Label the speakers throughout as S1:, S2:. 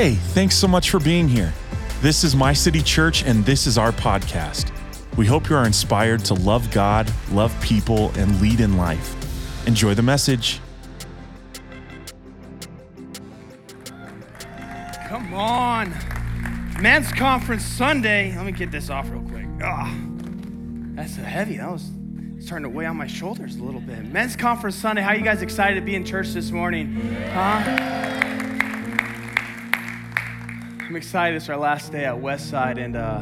S1: Hey, thanks so much for being here. This is My City Church, and this is our podcast. We hope you are inspired to love God, love people, and lead in life. Enjoy the message.
S2: Come on. Men's Conference Sunday. Let me get this off real quick. Ah, that's heavy. That was starting to weigh on my shoulders a little bit. Men's Conference Sunday. How you guys excited to be in church this morning? Huh? I'm excited. It's our last day at Westside, and uh,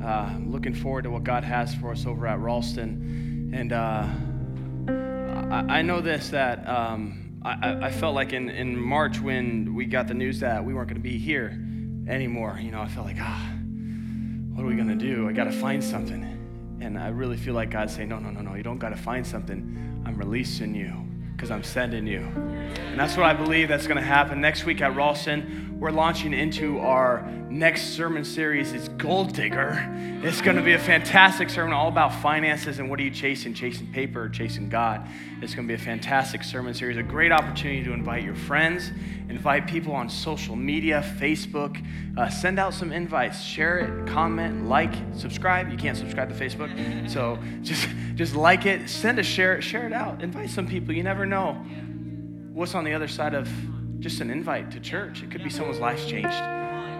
S2: uh, I'm looking forward to what God has for us over at Ralston. And uh, I, I, know this that um, I, I, felt like in, in March when we got the news that we weren't going to be here anymore, you know, I felt like, ah, what are we going to do? I got to find something. And I really feel like God's saying, no, no, no, no, you don't got to find something. I'm releasing you because I'm sending you. And that's what I believe that's going to happen next week at Ralston we're launching into our next sermon series. It's Gold Digger. It's going to be a fantastic sermon all about finances and what are you chasing? Chasing paper, or chasing God. It's going to be a fantastic sermon series, a great opportunity to invite your friends, invite people on social media, Facebook. Uh, send out some invites, share it, comment, like, subscribe. You can't subscribe to Facebook, so just just like it, send a share, share it out, invite some people. You never know what's on the other side of just an invite to church. It could be someone's life's changed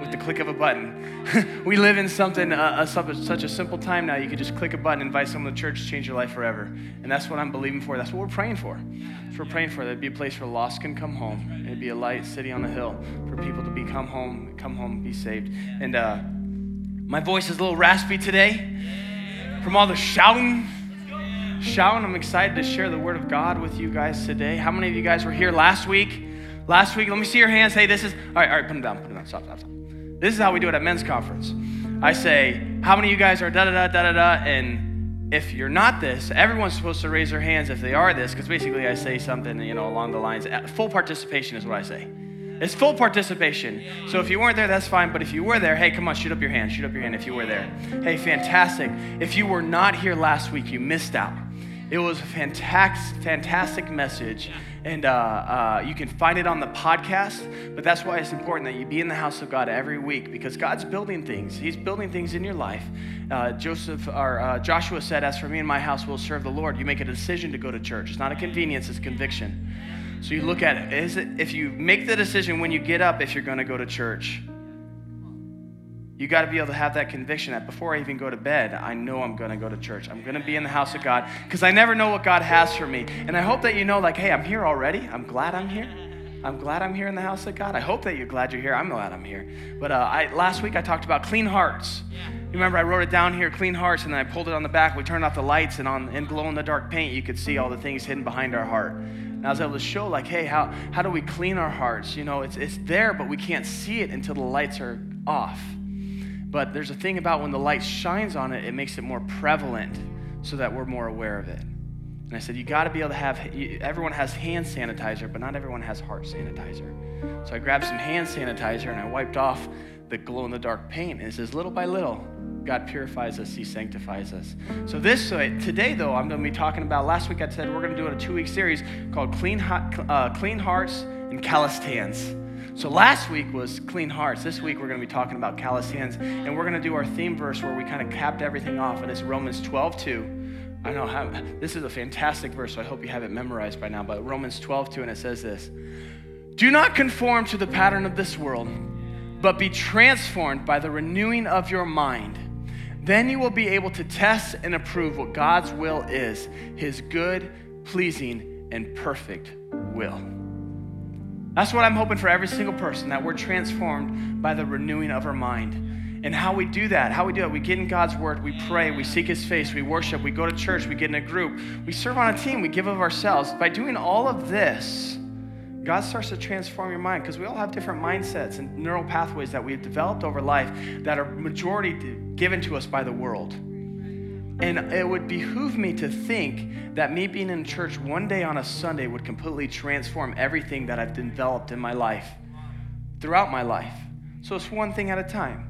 S2: with the click of a button. we live in something, uh, such a simple time now. You could just click a button, invite someone to church, change your life forever. And that's what I'm believing for. That's what we're praying for. That's what we're praying for. There'd be a place where lost can come home. It'd be a light city on the hill for people to become home, come home, be saved. And uh, my voice is a little raspy today from all the shouting. Shouting, I'm excited to share the word of God with you guys today. How many of you guys were here last week? Last week, let me see your hands. Hey, this is, all right, all right, put them down, put them down. Stop, stop, stop. This is how we do it at men's conference. I say, how many of you guys are da da da da da da? And if you're not this, everyone's supposed to raise their hands if they are this, because basically I say something, you know, along the lines, full participation is what I say. It's full participation. So if you weren't there, that's fine. But if you were there, hey, come on, shoot up your hand. Shoot up your hand if you were there. Hey, fantastic. If you were not here last week, you missed out. It was a fantastic, fantastic message and uh, uh, you can find it on the podcast. But that's why it's important that you be in the house of God every week because God's building things. He's building things in your life. Uh, Joseph or uh, Joshua said, "As for me and my house, we'll serve the Lord." You make a decision to go to church. It's not a convenience; it's conviction. So you look at it. Is it if you make the decision when you get up if you're going to go to church? You got to be able to have that conviction that before I even go to bed, I know I'm going to go to church. I'm going to be in the house of God because I never know what God has for me. And I hope that you know, like, hey, I'm here already. I'm glad I'm here. I'm glad I'm here in the house of God. I hope that you're glad you're here. I'm glad I'm here. But uh, I, last week I talked about clean hearts. You remember I wrote it down here, clean hearts, and then I pulled it on the back. We turned off the lights, and on in glow in the dark paint, you could see all the things hidden behind our heart. And I was able to show, like, hey, how, how do we clean our hearts? You know, it's, it's there, but we can't see it until the lights are off. But there's a thing about when the light shines on it, it makes it more prevalent so that we're more aware of it. And I said, you got to be able to have, everyone has hand sanitizer, but not everyone has heart sanitizer. So I grabbed some hand sanitizer and I wiped off the glow in the dark paint. And it says, little by little, God purifies us, He sanctifies us. So this today, though, I'm going to be talking about. Last week I said we're going to do a two-week series called "Clean, uh, Clean Hearts and Calloused Hands." So last week was clean hearts. This week we're going to be talking about callous hands. And we're going to do our theme verse where we kind of capped everything off. And it's Romans 12, 2. I know how, this is a fantastic verse, so I hope you have it memorized by now. But Romans 12, 2, and it says this Do not conform to the pattern of this world, but be transformed by the renewing of your mind. Then you will be able to test and approve what God's will is, his good, pleasing, and perfect will. That's what I'm hoping for every single person that we're transformed by the renewing of our mind. And how we do that, how we do it, we get in God's word, we pray, we seek his face, we worship, we go to church, we get in a group, we serve on a team, we give of ourselves. By doing all of this, God starts to transform your mind because we all have different mindsets and neural pathways that we've developed over life that are majority given to us by the world. And it would behoove me to think that me being in church one day on a Sunday would completely transform everything that I've developed in my life, throughout my life. So it's one thing at a time.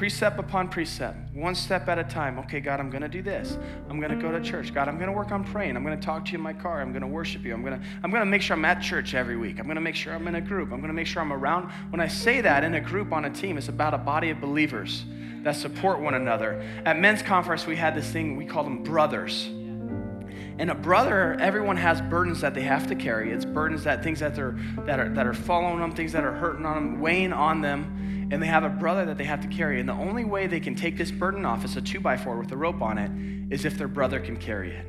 S2: Precept upon precept, one step at a time. Okay, God, I'm going to do this. I'm going to go to church. God, I'm going to work on praying. I'm going to talk to you in my car. I'm going to worship you. I'm going to I'm going to make sure I'm at church every week. I'm going to make sure I'm in a group. I'm going to make sure I'm around. When I say that in a group on a team, it's about a body of believers that support one another. At men's conference, we had this thing we called them brothers. And a brother, everyone has burdens that they have to carry. It's burdens that things that they're that are that are following them, things that are hurting on them, weighing on them and they have a brother that they have to carry. And the only way they can take this burden off is a two by four with a rope on it, is if their brother can carry it.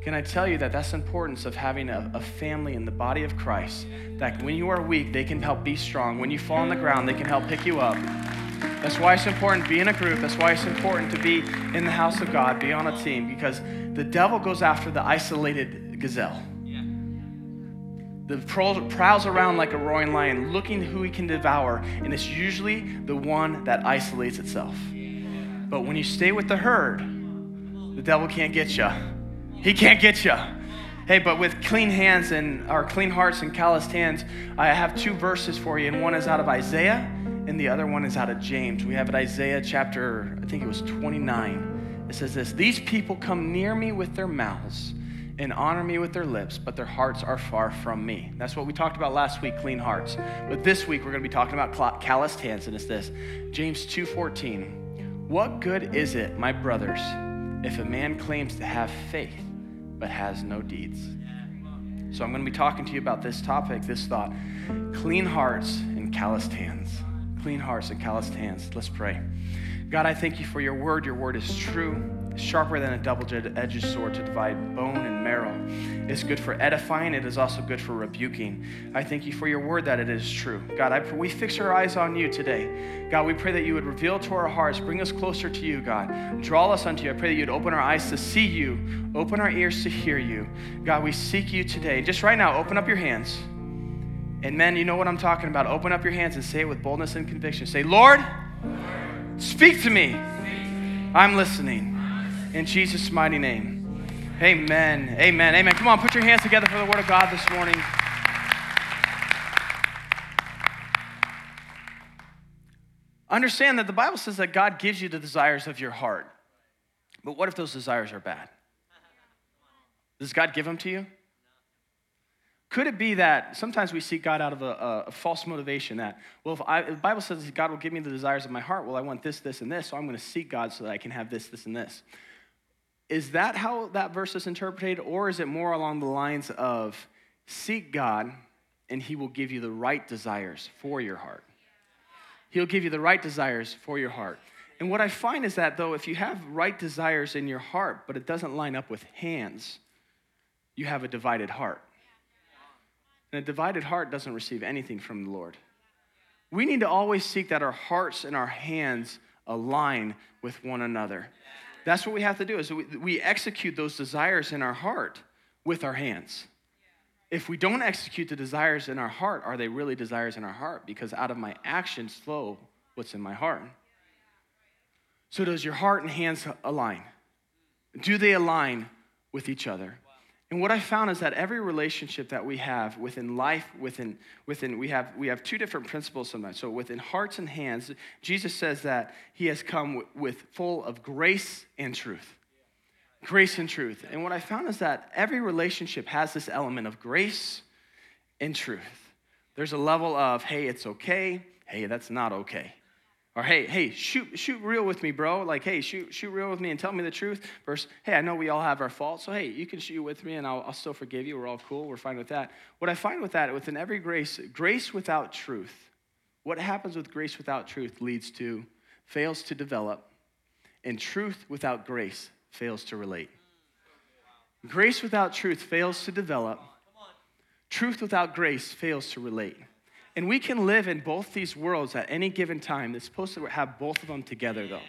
S2: Can I tell you that that's the importance of having a, a, family in the body of Christ? That when you are weak, they can help be strong. When you fall on the ground, they can help pick you up. That's why it's important to be in a group. That's why it's important to be in the house of God, be on a team, because the devil goes after the isolated gazelle the prowls around like a roaring lion, looking who he can devour, and it's usually the one that isolates itself. But when you stay with the herd, the devil can't get you. He can't get you. Hey, but with clean hands and our clean hearts and calloused hands, I have two verses for you, and one is out of Isaiah, and the other one is out of James. We have it Isaiah chapter, I think it was 29. It says this These people come near me with their mouths and honor me with their lips, but their hearts are far from me. That's what we talked about last week, clean hearts. But this week we're going to be talking about calloused hands, and it's this James 2:14. What good is it, my brothers, if a man claims to have faith but has no deeds? So I'm going to be talking to you about this topic, this thought clean hearts and calloused hands. Clean hearts and calloused hands. Let's pray. God, I thank you for your word. Your word is true sharper than a double-edged sword to divide bone and marrow. It's good for edifying. It is also good for rebuking. I thank you for your word that it is true. God, I, we fix our eyes on you today. God, we pray that you would reveal to our hearts, bring us closer to you, God. Draw us unto you. I pray that you'd open our eyes to see you, open our ears to hear you. God, we seek you today. Just right now, open up your hands. And men, you know what I'm talking about. Open up your hands and say it with boldness and conviction. Say, Lord, speak to me. I'm listening. In Jesus' mighty name. Amen. Amen. Amen. Come on, put your hands together for the Word of God this morning. Understand that the Bible says that God gives you the desires of your heart. But what if those desires are bad? Does God give them to you? Could it be that sometimes we seek God out of a, a false motivation that, well, I, the Bible says God will give me the desires of my heart, well, I want this, this, and this, so I'm going to seek God so that I can have this, this, and this. Is that how that verse is interpreted, or is it more along the lines of seek God and he will give you the right desires for your heart? He'll give you the right desires for your heart. And what I find is that, though, if you have right desires in your heart, but it doesn't line up with hands, you have a divided heart. And a divided heart doesn't receive anything from the Lord. We need to always seek that our hearts and our hands align with one another. That's what we have to do is we, we execute those desires in our heart with our hands. If we don't execute the desires in our heart, are they really desires in our heart? Because out of my actions flow what's in my heart. So, does your heart and hands align? Do they align with each other? And what I found is that every relationship that we have within life, within, within we, have, we have two different principles sometimes. So within hearts and hands, Jesus says that he has come with full of grace and truth. Grace and truth. And what I found is that every relationship has this element of grace and truth. There's a level of, hey, it's okay. Hey, that's not okay. Or hey, hey, shoot, shoot real with me, bro. Like, hey, shoot, shoot real with me and tell me the truth. Versus, hey, I know we all have our faults, so hey, you can shoot with me and I'll, I'll still forgive you. We're all cool. We're fine with that. What I find with that, within every grace, grace without truth, what happens with grace without truth leads to fails to develop, and truth without grace fails to relate. Grace without truth fails to develop. Truth without grace fails to relate. And we can live in both these worlds at any given time. It's supposed to have both of them together, though.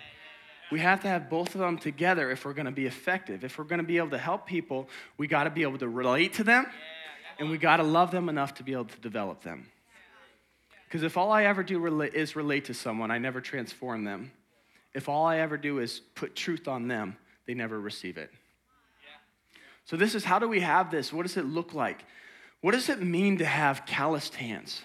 S2: We have to have both of them together if we're going to be effective. If we're going to be able to help people, we got to be able to relate to them, and we got to love them enough to be able to develop them. Because if all I ever do is relate to someone, I never transform them. If all I ever do is put truth on them, they never receive it. So, this is how do we have this? What does it look like? What does it mean to have calloused hands?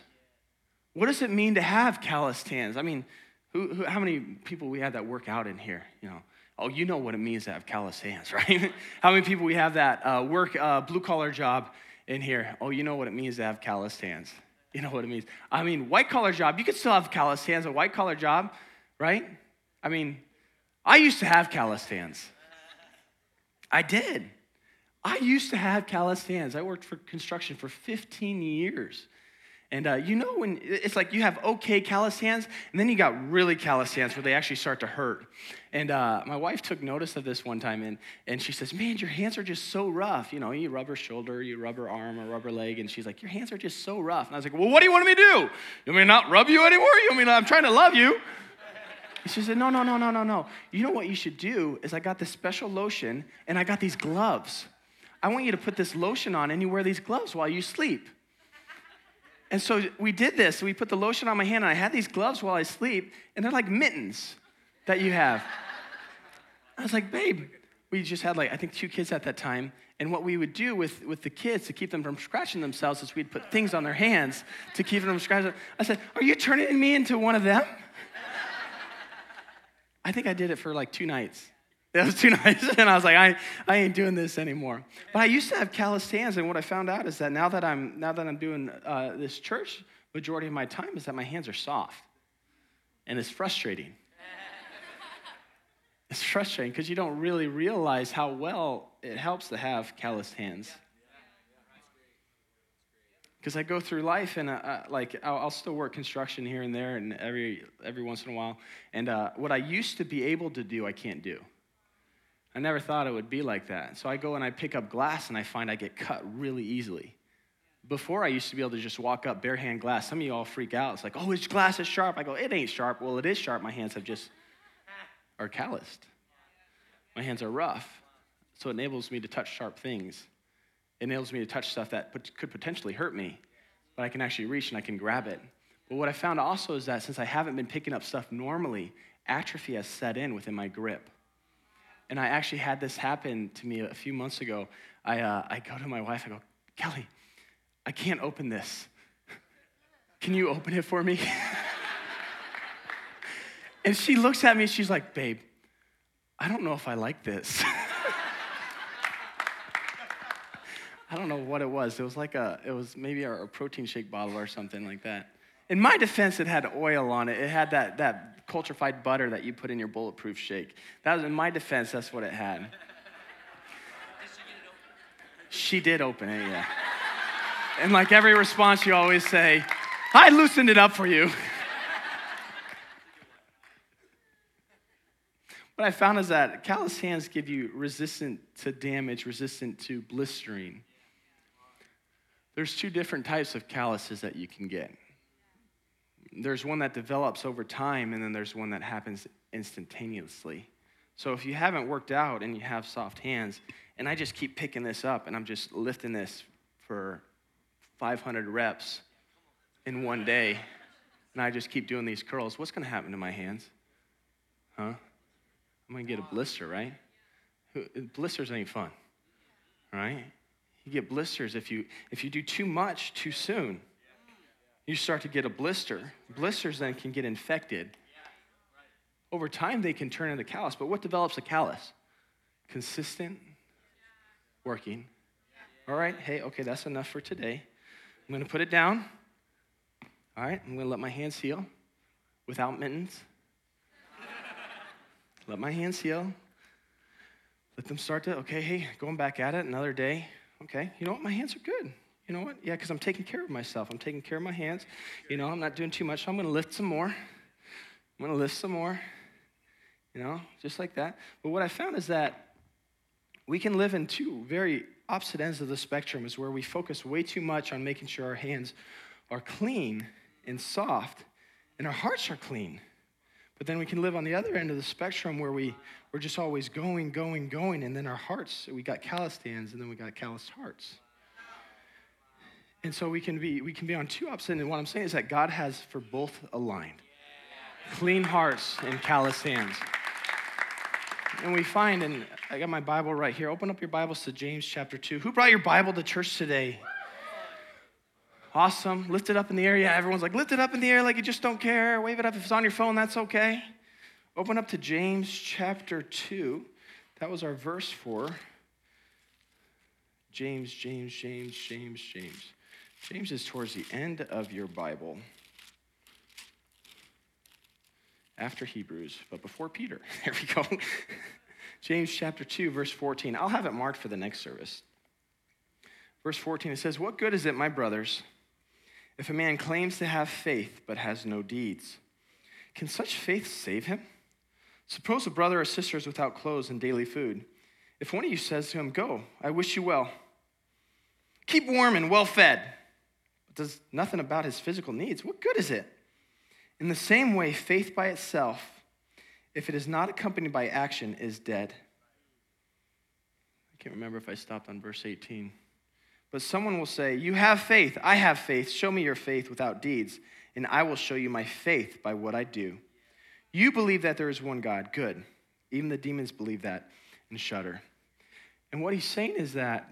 S2: What does it mean to have calloused hands? I mean, Who, who, how many people we have that work out in here? You know, oh, you know what it means to have callous hands, right? how many people we have that uh, work uh, blue collar job in here? Oh, you know what it means to have calloused hands. You know what it means. I mean, white collar job, you could still have calloused hands. A white collar job, right? I mean, I used to have calloused hands. I did. I used to have calloused hands. I worked for construction for 15 years. And uh, you know when it's like you have okay callous hands, and then you got really callous hands where they actually start to hurt. And uh, my wife took notice of this one time, and, and she says, "Man, your hands are just so rough. You know, you rub her shoulder, you rub her arm, or rub her leg, and she's like, your hands are just so rough." And I was like, "Well, what do you want me to do? You want me to not rub you anymore? You want me to, I'm trying to love you." And she said, "No, no, no, no, no, no. You know what you should do is I got this special lotion, and I got these gloves. I want you to put this lotion on, and you wear these gloves while you sleep." And so we did this. We put the lotion on my hand, and I had these gloves while I sleep, and they're like mittens that you have. I was like, babe, we just had like, I think two kids at that time. And what we would do with, with the kids to keep them from scratching themselves is we'd put things on their hands to keep them from scratching. I said, Are you turning me into one of them? I think I did it for like two nights. That was too nice. And I was like, I, I ain't doing this anymore. But I used to have calloused hands, and what I found out is that now that I'm now that I'm doing uh, this church, majority of my time is that my hands are soft, and it's frustrating. it's frustrating because you don't really realize how well it helps to have calloused hands. Because I go through life and uh, uh, like I'll, I'll, still work construction here and there and every every once in a while, and uh, what I used to be able to do, I can't do. I never thought it would be like that. So I go and I pick up glass and I find I get cut really easily. Before I used to be able to just walk up bare hand glass. Some of you all freak out. It's like, oh, his glass is sharp. I go, it ain't sharp. Well, it is sharp. My hands have just are calloused. My hands are rough. So it enables me to touch sharp things. It enables me to touch stuff that could potentially hurt me, but I can actually reach and I can grab it. But what I found also is that since I haven't been picking up stuff normally, atrophy has set in within my grip. And I actually had this happen to me a few months ago. I, uh, I go to my wife, I go, Kelly, I can't open this. Can you open it for me? and she looks at me, she's like, babe, I don't know if I like this. I don't know what it was. It was like a, it was maybe a protein shake bottle or something like that. In my defense, it had oil on it. It had that, that cultrified butter that you put in your bulletproof shake. That was in my defense, that's what it had. She did open it, yeah. And like every response, you always say, I loosened it up for you. what I found is that callous hands give you resistant to damage, resistant to blistering. There's two different types of calluses that you can get there's one that develops over time, and then there's one that happens instantaneously. So if you haven't worked out and you have soft hands, and I just keep picking this up and I'm just lifting this for 500 reps in one day, and I just keep doing these curls, what's going to happen to my hands? Huh? I'm going to get a blister, right? Blisters ain't fun, right? You get blisters if you if you do too much too soon you start to get a blister. Blisters then can get infected. Over time, they can turn into callus. But what develops a callus? Consistent working. All right, hey, okay, that's enough for today. I'm going to put it down. All right, I'm going to let my hands heal without mittens. let my hands heal. Let them start to, okay, hey, going back at it another day. Okay, you know what? My hands are good. You know what? Yeah, because I'm taking care of myself. I'm taking care of my hands. You know, I'm not doing too much, so I'm going to lift some more. I'm going to lift some more. You know, just like that. But what I found is that we can live in two very opposite ends of the spectrum, is where we focus way too much on making sure our hands are clean and soft, and our hearts are clean. But then we can live on the other end of the spectrum where we, we're just always going, going, going, and then our hearts, we got calloused hands, and then we got calloused hearts. And so we can be we can be on two opposite. And what I'm saying is that God has for both aligned. Clean hearts and callous hands. And we find, and I got my Bible right here. Open up your Bibles to James chapter 2. Who brought your Bible to church today? Awesome. Lift it up in the air. Yeah, everyone's like, lift it up in the air like you just don't care. Wave it up. If it's on your phone, that's okay. Open up to James chapter 2. That was our verse for James, James, James, James, James. James is towards the end of your Bible. After Hebrews, but before Peter. There we go. James chapter 2, verse 14. I'll have it marked for the next service. Verse 14, it says, What good is it, my brothers, if a man claims to have faith but has no deeds? Can such faith save him? Suppose a brother or sister is without clothes and daily food. If one of you says to him, Go, I wish you well, keep warm and well fed, does nothing about his physical needs, what good is it? In the same way, faith by itself, if it is not accompanied by action, is dead. I can't remember if I stopped on verse 18. But someone will say, You have faith. I have faith. Show me your faith without deeds, and I will show you my faith by what I do. You believe that there is one God. Good. Even the demons believe that and shudder. And what he's saying is that,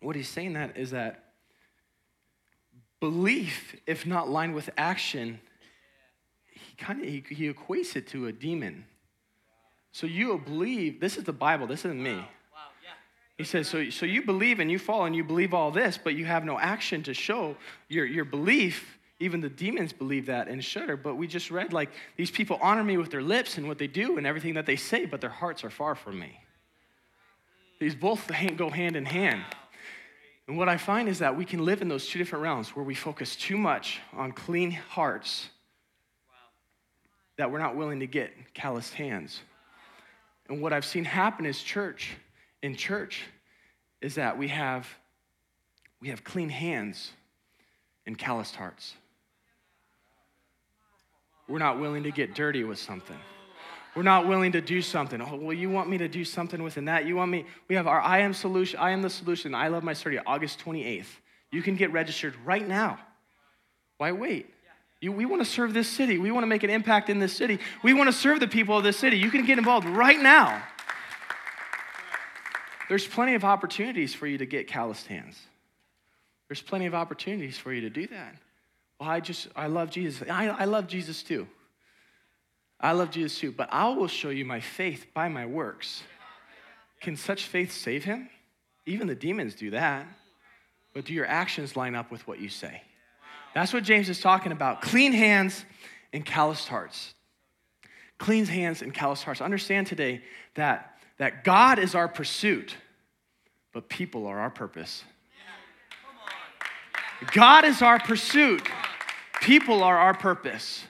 S2: what he's saying that is that belief, if not lined with action, he kind of he, he equates it to a demon. So you believe, this is the Bible, this isn't me. He says, so, so you believe and you fall and you believe all this, but you have no action to show your, your belief. Even the demons believe that and shudder. But we just read, like, these people honor me with their lips and what they do and everything that they say, but their hearts are far from me. These both go hand in hand. And what I find is that we can live in those two different realms where we focus too much on clean hearts that we're not willing to get calloused hands. And what I've seen happen is church, in church, is that we have we have clean hands and calloused hearts. We're not willing to get dirty with something. We're not willing to do something. Oh, well, you want me to do something within that? You want me? We have our I am solution. I am the solution. I Love My City. August 28th. You can get registered right now. Why wait? You, we want to serve this city. We want to make an impact in this city. We want to serve the people of this city. You can get involved right now. There's plenty of opportunities for you to get calloused hands. There's plenty of opportunities for you to do that. Well, I just, I love Jesus. I, I love Jesus too. I love Jesus too, but I will show you my faith by my works. Can such faith save him? Even the demons do that. But do your actions line up with what you say? That's what James is talking about. Clean hands and calloused hearts. Clean hands and calloused hearts. Understand today that, that God is our pursuit, but people are our purpose. God is our pursuit, people are our purpose.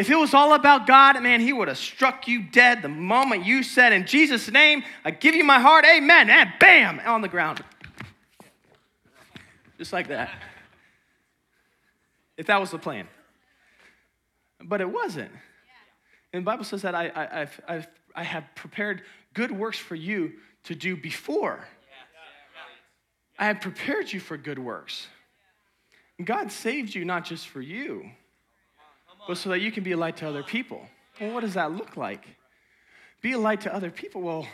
S2: If it was all about God, man, he would have struck you dead the moment you said, In Jesus' name, I give you my heart, amen, and bam, on the ground. Just like that. If that was the plan. But it wasn't. And the Bible says that I, I, I've, I've, I have prepared good works for you to do before. I have prepared you for good works. God saved you not just for you, but so that you can be a light to other people. Well, what does that look like? Be a light to other people. Well,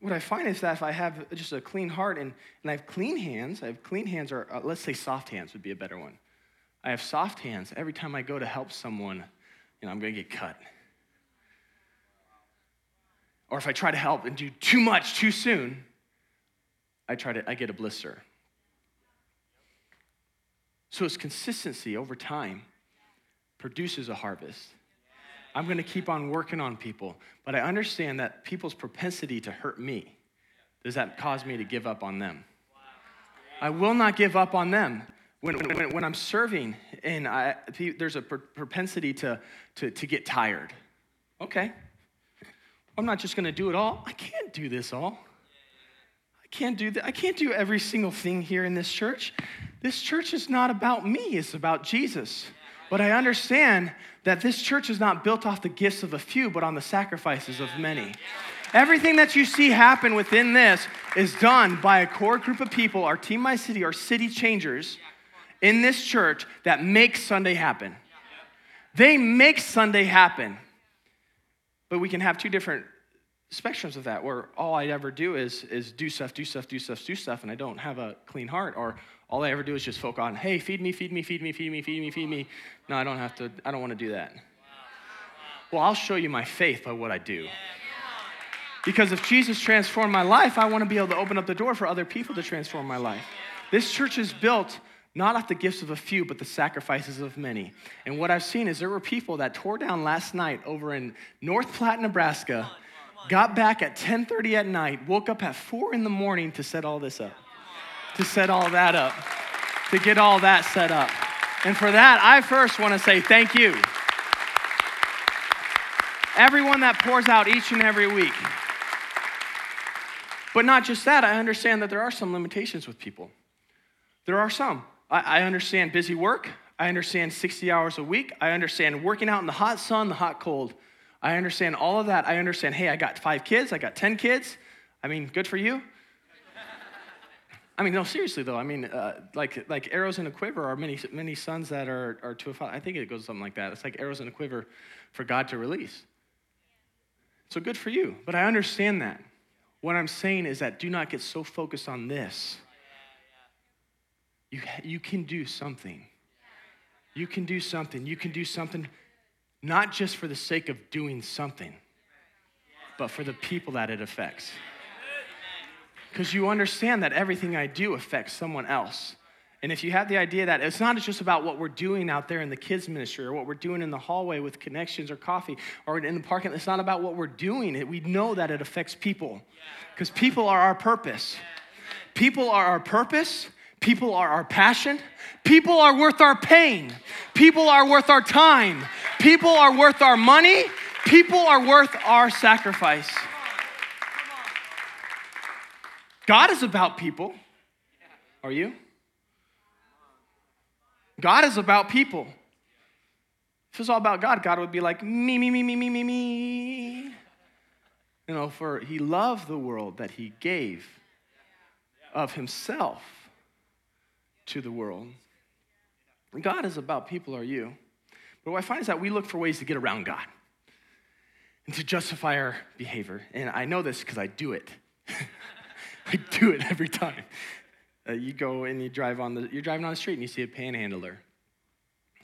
S2: what I find is that if I have just a clean heart and, and I have clean hands, I have clean hands, or uh, let's say soft hands would be a better one. I have soft hands. Every time I go to help someone, you know, I'm going to get cut. Or if I try to help and do too much too soon, I try to I get a blister. So it's consistency over time produces a harvest. I'm going to keep on working on people, but I understand that people's propensity to hurt me, does that cause me to give up on them? I will not give up on them. When, when, when I'm serving and I, there's a propensity to, to, to get tired, okay. I'm not just going to do it all. I can't do this all. I can't do that. I can't do every single thing here in this church. This church is not about me, it's about Jesus. But I understand that this church is not built off the gifts of a few, but on the sacrifices of many. Everything that you see happen within this is done by a core group of people, our Team My City, our city changers in this church that make Sunday happen. They make Sunday happen. But we can have two different spectrums of that where all I ever do is, is do stuff, do stuff, do stuff, do stuff, and I don't have a clean heart. Or all I ever do is just focus on, hey, feed me, feed me, feed me, feed me, feed me, feed me. No, I don't have to, I don't want to do that. Well, I'll show you my faith by what I do. Because if Jesus transformed my life, I want to be able to open up the door for other people to transform my life. This church is built not off the gifts of a few, but the sacrifices of many. And what I've seen is there were people that tore down last night over in North Platte, Nebraska, got back at 10:30 at night, woke up at 4 in the morning to set all this up. To set all that up. To get all that set up. And for that, I first want to say thank you. Everyone that pours out each and every week. But not just that, I understand that there are some limitations with people. There are some. I, I understand busy work. I understand 60 hours a week. I understand working out in the hot sun, the hot cold. I understand all of that. I understand, hey, I got five kids, I got 10 kids. I mean, good for you. I mean, no, seriously though. I mean, uh, like like arrows in a quiver are many many sons that are are to a father. I think it goes something like that. It's like arrows in a quiver for God to release. So good for you. But I understand that. What I'm saying is that do not get so focused on this. You, you can do something. You can do something. You can do something not just for the sake of doing something, but for the people that it affects. Because you understand that everything I do affects someone else. And if you have the idea that it's not just about what we're doing out there in the kids' ministry or what we're doing in the hallway with connections or coffee or in the parking, it's not about what we're doing. We know that it affects people because people are our purpose. People are our purpose. People are our passion. People are worth our pain. People are worth our time. People are worth our money. People are worth our sacrifice. God is about people. Are you? God is about people. If it's all about God, God would be like, me, me, me, me, me, me, me. You know, for he loved the world that he gave of himself to the world. God is about people, are you? But what I find is that we look for ways to get around God and to justify our behavior. And I know this because I do it. I do it every time. Uh, you go and you drive on the, you're driving on the street and you see a panhandler.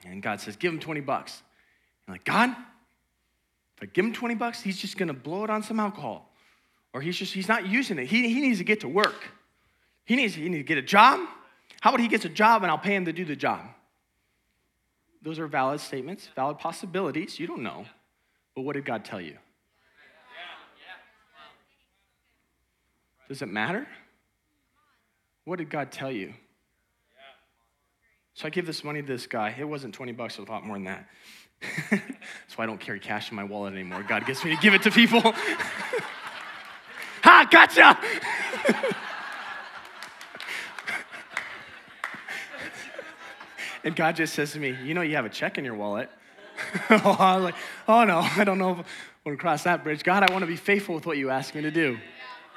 S2: And God says, give him 20 bucks. You're like, God, if I give him 20 bucks, he's just gonna blow it on some alcohol. Or he's just, he's not using it. He, he needs to get to work. He needs, he needs to get a job. How about he gets a job and I'll pay him to do the job? Those are valid statements, valid possibilities. You don't know. But what did God tell you? Does it matter? What did God tell you? So I give this money to this guy. It wasn't 20 bucks, it was a lot more than that. so I don't carry cash in my wallet anymore. God gets me to give it to people. ha, gotcha! and God just says to me, You know, you have a check in your wallet. oh, I was like, Oh no, I don't know if I want to cross that bridge. God, I want to be faithful with what you ask me to do.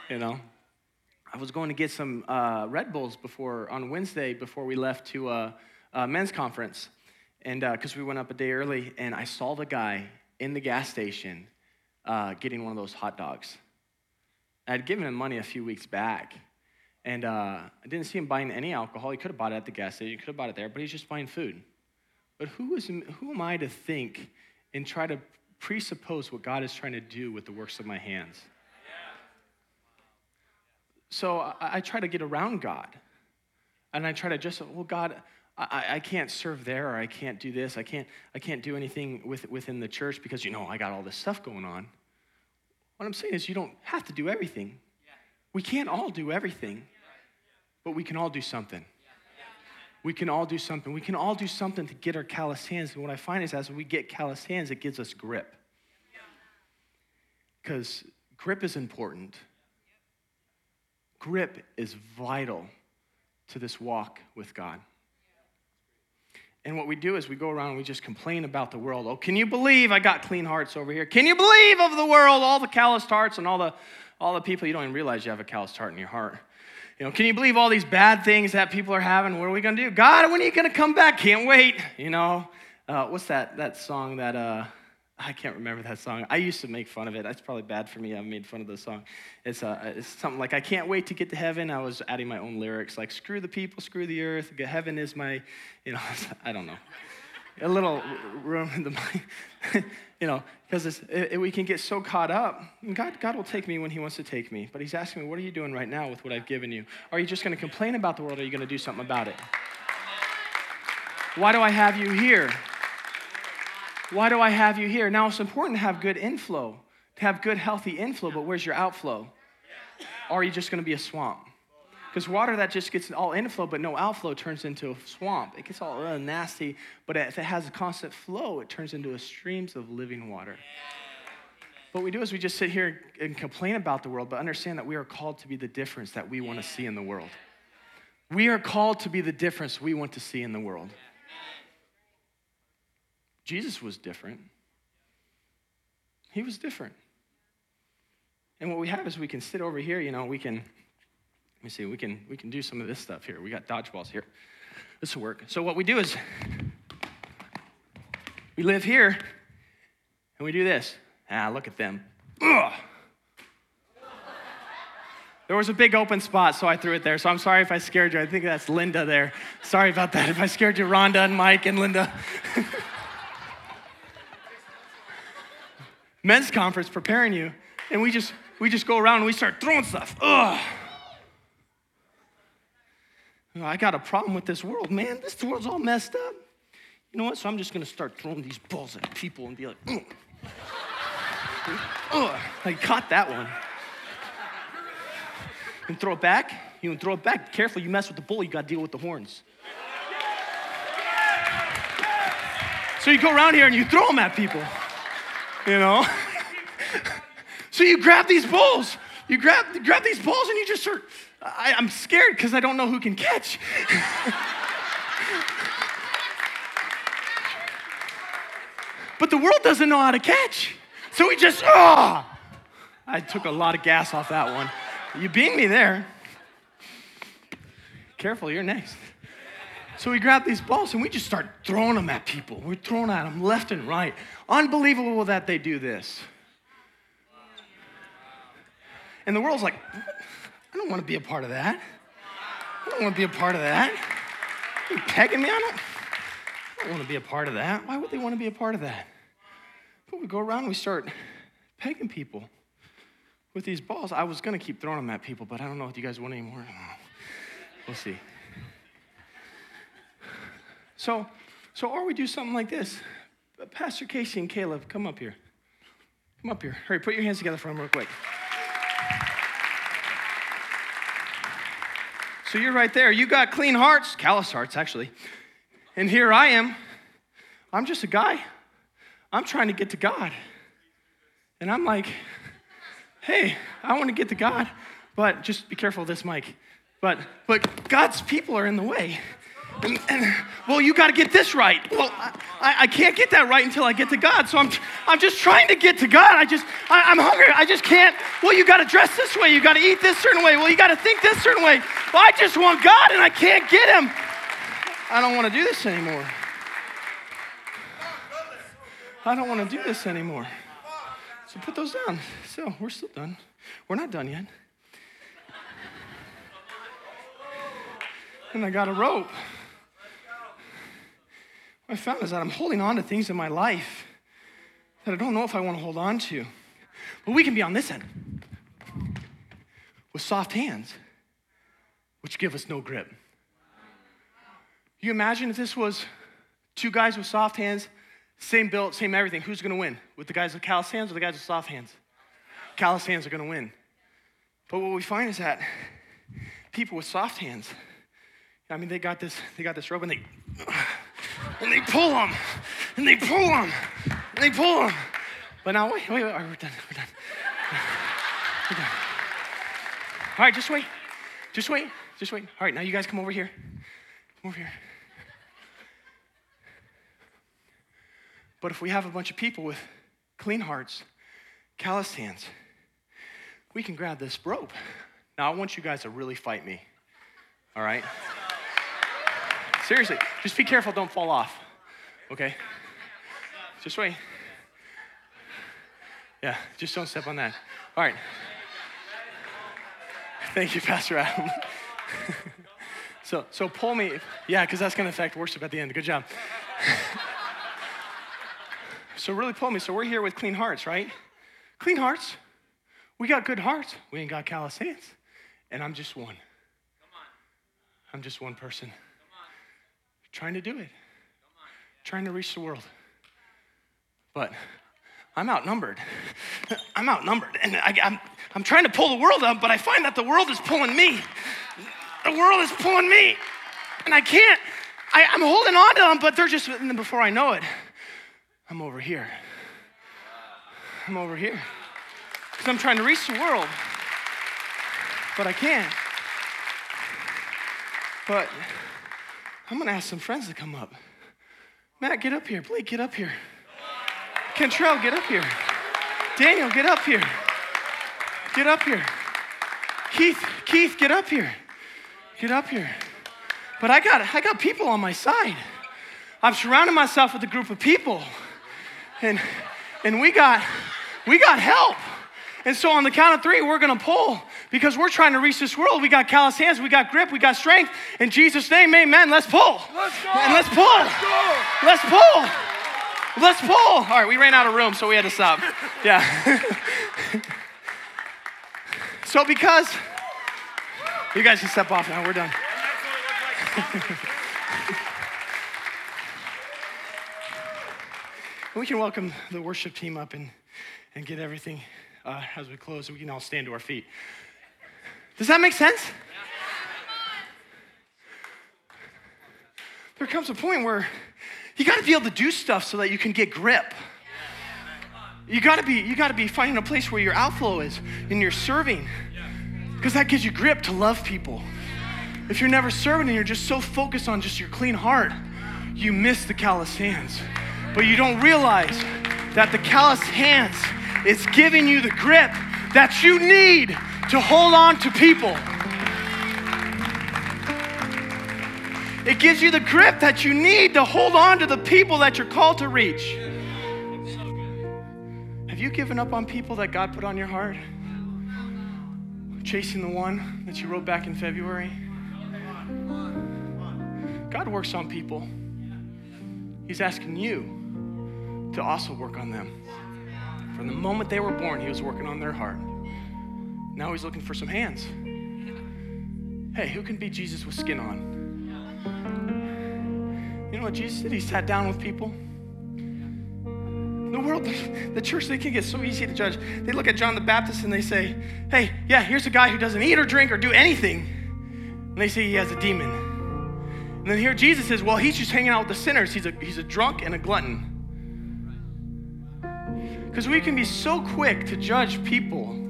S2: You know? I was going to get some uh, Red Bulls before on Wednesday before we left to a, a men's conference, and because uh, we went up a day early, and I saw the guy in the gas station uh, getting one of those hot dogs. I had given him money a few weeks back, and uh, I didn't see him buying any alcohol. He could have bought it at the gas station. He could have bought it there, but he's just buying food. But who is who am I to think and try to presuppose what God is trying to do with the works of my hands? So I, I, try to get around God. And I try to just, well, God, I, I can't serve there or I can't do this. I can't, I can't do anything with, within the church because, you know, I got all this stuff going on. What I'm saying is, you don't have to do everything. We can't all do everything, but we can all do something. We can all do something. We can all do something to get our calloused hands. And what I find is, as we get calloused hands, it gives us grip. Because grip is important grip is vital to this walk with God. And what we do is we go around and we just complain about the world. Oh, can you believe I got clean hearts over here? Can you believe of the world, all the calloused hearts and all the all the people you don't even realize you have a calloused heart in your heart. You know, can you believe all these bad things that people are having? What are we gonna do? God, when are you gonna come back? Can't wait. You know, uh, what's that that song that uh, I can't remember that song. I used to make fun of it. That's probably bad for me. I made fun of the song. It's, uh, it's something like, I can't wait to get to heaven. I was adding my own lyrics, like, screw the people, screw the earth. Heaven is my, you know, I don't know. A little room in the mind, you know, because we can get so caught up. God, God will take me when He wants to take me. But He's asking me, what are you doing right now with what I've given you? Are you just going to complain about the world or are you going to do something about it? Why do I have you here? Why do I have you here? Now, it's important to have good inflow, to have good, healthy inflow, but where's your outflow? Or are you just going to be a swamp? Because water that just gets all inflow but no outflow turns into a swamp. It gets all uh, nasty, but if it has a constant flow, it turns into a streams of living water. What we do is we just sit here and complain about the world, but understand that we are called to be the difference that we want to see in the world. We are called to be the difference we want to see in the world. Jesus was different. He was different. And what we have is we can sit over here, you know, we can, let me see, we can, we can do some of this stuff here. We got dodgeballs here. This will work. So what we do is we live here and we do this. Ah, look at them. Ugh. There was a big open spot, so I threw it there. So I'm sorry if I scared you. I think that's Linda there. Sorry about that if I scared you, Rhonda and Mike and Linda. men's conference preparing you, and we just we just go around and we start throwing stuff. Ugh. I got a problem with this world, man. This world's all messed up. You know what? So I'm just gonna start throwing these balls at people and be like, Ugh. Ugh. I caught that one. And throw it back. You can throw it back. Careful, you mess with the bull, you gotta deal with the horns. So you go around here and you throw them at people you know? so you grab these bowls. You grab, grab these balls and you just start. I, I'm scared because I don't know who can catch. but the world doesn't know how to catch. So we just, oh! I took a lot of gas off that one. You beat me there. Careful, you're next. So we grab these balls and we just start throwing them at people. We're throwing at them left and right. Unbelievable that they do this. And the world's like, I don't want to be a part of that. I don't want to be a part of that. Are you pegging me? I don't, I don't want to be a part of that. Why would they want to be a part of that? But we go around and we start pegging people with these balls. I was going to keep throwing them at people, but I don't know if you guys want anymore. We'll see. So, so or we do something like this. Pastor Casey and Caleb, come up here. Come up here. Hurry, put your hands together for them real quick. So you're right there. You got clean hearts, callous hearts, actually. And here I am. I'm just a guy. I'm trying to get to God. And I'm like, hey, I want to get to God, but just be careful of this mic. But but God's people are in the way. Well, you got to get this right. Well, I, I, can't get that right until I get to God. So I'm, I'm just trying to get to God. I just, I, am hungry. I just can't. Well, you got to dress this way. You got to eat this certain way. Well, you got to think this certain way. Well, I just want God and I can't get Him. I don't want to do this anymore. I don't want to do this anymore. So put those down. So we're still done. We're not done yet. And I got a rope. What I found is that I'm holding on to things in my life that I don't know if I want to hold on to. But we can be on this end with soft hands, which give us no grip. You imagine if this was two guys with soft hands, same build, same everything, who's going to win? With the guys with callous hands or the guys with soft hands? Callous hands are going to win. But what we find is that people with soft hands, I mean, they got this, they got this rope and they and they pull them, and they pull them, and they pull them. But now, wait, wait, wait, right, we're done, we're done. We're done. All right, just wait, just wait, just wait. All right, now you guys come over here. Come over here. But if we have a bunch of people with clean hearts, calloused hands, we can grab this rope. Now, I want you guys to really fight me, all right? Seriously, just be careful, don't fall off. Okay? Just wait. Yeah, just don't step on that. All right. Thank you, Pastor Adam. so, so pull me. Yeah, because that's going to affect worship at the end. Good job. so, really pull me. So, we're here with clean hearts, right? Clean hearts. We got good hearts. We ain't got callous hands. And I'm just one. I'm just one person trying to do it, trying to reach the world. But I'm outnumbered. I'm outnumbered. And I, am I'm, I'm trying to pull the world up, but I find that the world is pulling me. The world is pulling me. And I can't. I, I'm holding on to them, but they're just, and before I know it, I'm over here. I'm over here. Because I'm trying to reach the world, but I can't. But I'm gonna ask some friends to come up. Matt, get up here. Blake, get up here. Cantrell, get up here. Daniel, get up here. Get up here. Keith, Keith, get up here. Get up here. But I got I got people on my side. I've surrounded myself with a group of people. And and we got we got help. And so on the count of three, we're gonna pull because we're trying to reach this world. We got callous hands, we got grip, we got strength. In Jesus' name, amen. Let's pull.
S3: Let's go.
S2: And let's pull.
S3: Let's go.
S2: Let's pull. Let's pull. All right, we ran out of room, so we had to stop. Yeah. so because you guys can step off now, we're done. we can welcome the worship team up and, and get everything uh, as we close, so we can all stand to our feet. Does that make sense? There comes a point where you got to be able to do stuff so that you can get grip. You got to be you got to be finding a place where your outflow is and you're serving. Because that gives you grip to love people. If you're never serving and you're just so focused on just your clean heart, you miss the callous hands. But you don't realize that the callous hands is giving you the grip that you need to hold on to people. It gives you the grip that you need to hold on to the people that you're called to reach. Have you given up on people that God put on your heart? Chasing the one that you wrote back in February? God works on people. He's asking you to also work on them. From the moment they were born, He was working on their heart. Now He's looking for some hands. Hey, who can be Jesus with skin on? You know what Jesus did? He sat down with people. The world, the church, they can get so easy to judge. They look at John the Baptist and they say, hey, yeah, here's a guy who doesn't eat or drink or do anything. And they say he has a demon. And then here Jesus says, well, he's just hanging out with the sinners. He's a, he's a drunk and a glutton. Because we can be so quick to judge people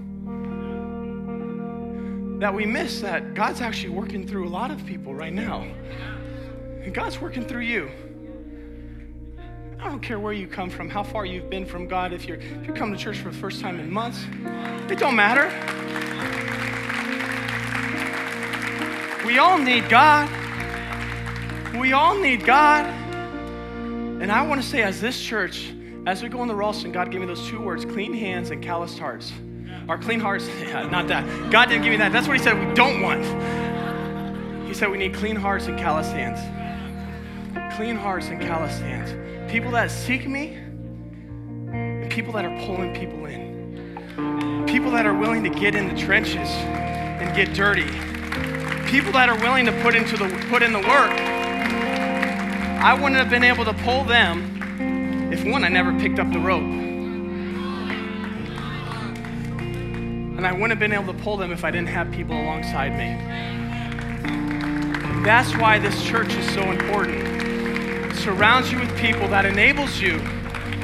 S2: that we miss that God's actually working through a lot of people right now. And God's working through you. I don't care where you come from, how far you've been from God. If you're if you come to church for the first time in months, it don't matter. We all need God. We all need God. And I want to say, as this church, as we go in the Ralston, God gave me those two words clean hands and calloused hearts. Our clean hearts, yeah, not that. God didn't give me that. That's what He said we don't want. He said we need clean hearts and calloused hands. Clean hearts and calloused hands. People that seek me, and people that are pulling people in. People that are willing to get in the trenches and get dirty. People that are willing to put into the put in the work. I wouldn't have been able to pull them if one, I never picked up the rope. And I wouldn't have been able to pull them if I didn't have people alongside me. That's why this church is so important. It surrounds you with people that enables you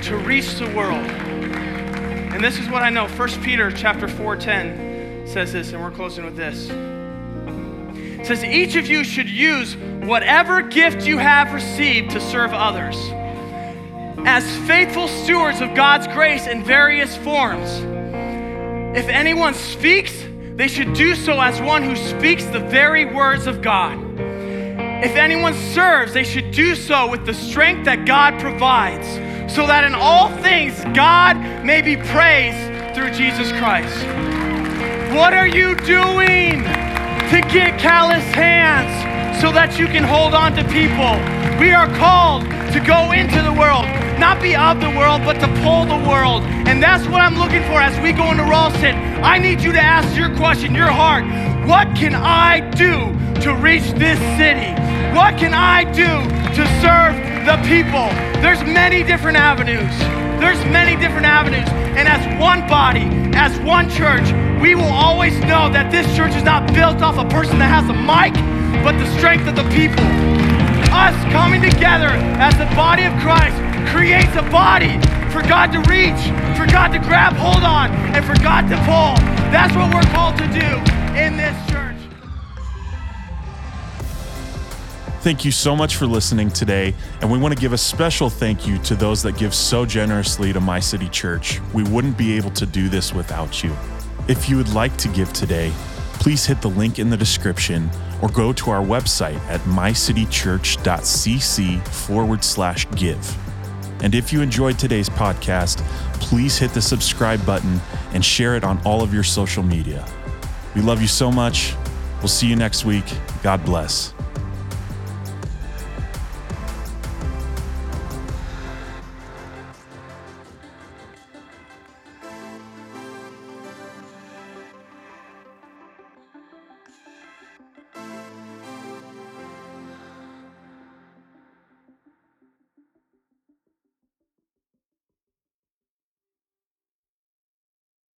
S2: to reach the world. And this is what I know. 1 Peter chapter 4:10 says this, and we're closing with this. It says, each of you should use whatever gift you have received to serve others as faithful stewards of God's grace in various forms. If anyone speaks, they should do so as one who speaks the very words of God. If anyone serves, they should do so with the strength that God provides, so that in all things God may be praised through Jesus Christ. What are you doing to get callous hands so that you can hold on to people? We are called to go into the world, not be of the world, but to pull the world. And that's what I'm looking for as we go into Ralston. I need you to ask your question, your heart. What can I do to reach this city? What can I do to serve the people? There's many different avenues. There's many different avenues. And as one body, as one church, we will always know that this church is not built off a person that has a mic, but the strength of the people. Us coming together as the body of Christ creates a body for God to reach, for God to grab hold on, and for God to pull. That's what we're called to do in this church.
S1: Thank you so much for listening today, and we want to give a special thank you to those that give so generously to My City Church. We wouldn't be able to do this without you. If you would like to give today, please hit the link in the description or go to our website at mycitychurch.cc forward slash give. And if you enjoyed today's podcast, please hit the subscribe button and share it on all of your social media. We love you so much. We'll see you next week. God bless.